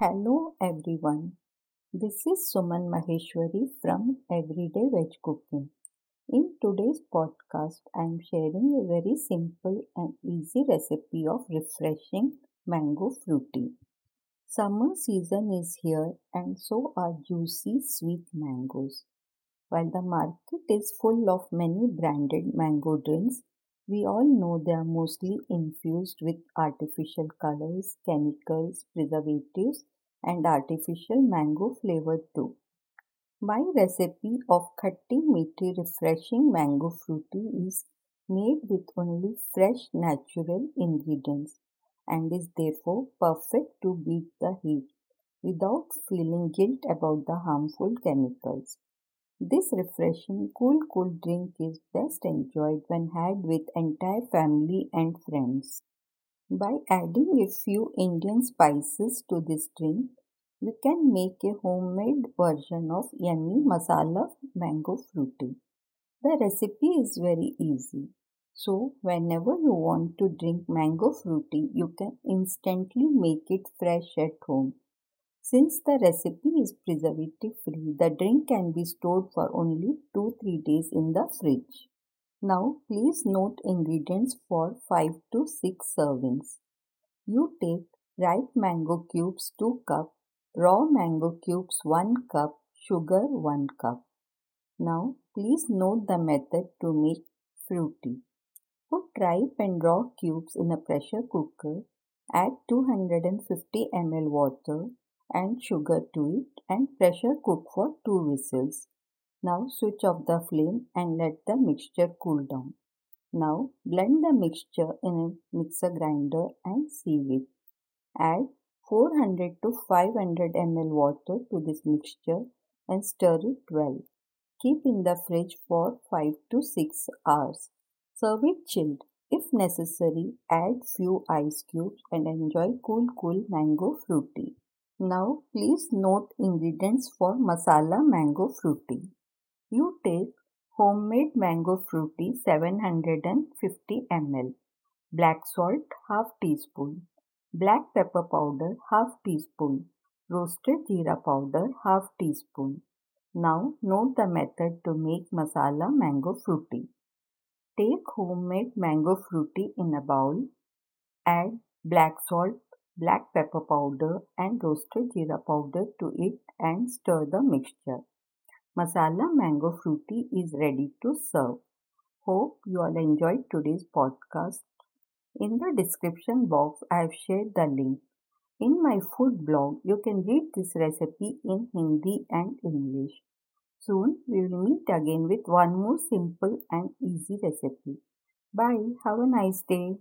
Hello everyone. This is Suman Maheshwari from Everyday Veg Cooking. In today's podcast, I am sharing a very simple and easy recipe of refreshing mango frooti. Summer season is here and so are juicy sweet mangoes. While the market is full of many branded mango drinks, we all know they are mostly infused with artificial colors, chemicals, preservatives, and artificial mango flavor too. My recipe of khatti meethi refreshing mango frooti is made with only fresh natural ingredients and is therefore perfect to beat the heat without feeling guilt about the harmful chemicals. This refreshing cool cool drink is best enjoyed when had with entire family and friends. By adding a few Indian spices to this drink, we can make a homemade version of yummy masala mango frooti. The recipe is very easy. So, whenever you want to drink mango frooti, you can instantly make it fresh at home. Since the recipe is preservative free, the drink can be stored for only 2-3 days in the fridge. Now please note ingredients for 5 to 6 servings. You take ripe mango cubes 2 cup, raw mango cubes 1 cup, sugar 1 cup. Now please note the method to make frooti. Put ripe and raw cubes in a pressure cooker. Add 250 ml water and sugar to it and pressure cook for 2 whistles. Now switch off the flame and let the mixture cool down. Now blend the mixture in a mixer grinder and sieve it. Add 400 to 500 ml water to this mixture and stir it well. Keep in the fridge for 5 to 6 hours. Serve it chilled. If necessary, add few ice cubes and enjoy cool cool mango frooti. Now please note ingredients for masala mango frooti. You take homemade mango frooti 750 ml, black salt half teaspoon, black pepper powder half teaspoon, roasted jeera powder half teaspoon. Now note the method to make masala mango frooti. Take homemade mango frooti in a bowl. Add black salt black pepper powder and roasted jeera powder to it and stir the mixture. Masala mango frooti is ready to serve. Hope you all enjoyed today's podcast. In the description box, I have shared the link. In my food blog, you can read this recipe in Hindi and English. Soon we will meet again with one more simple and easy recipe. Bye. Have a nice day.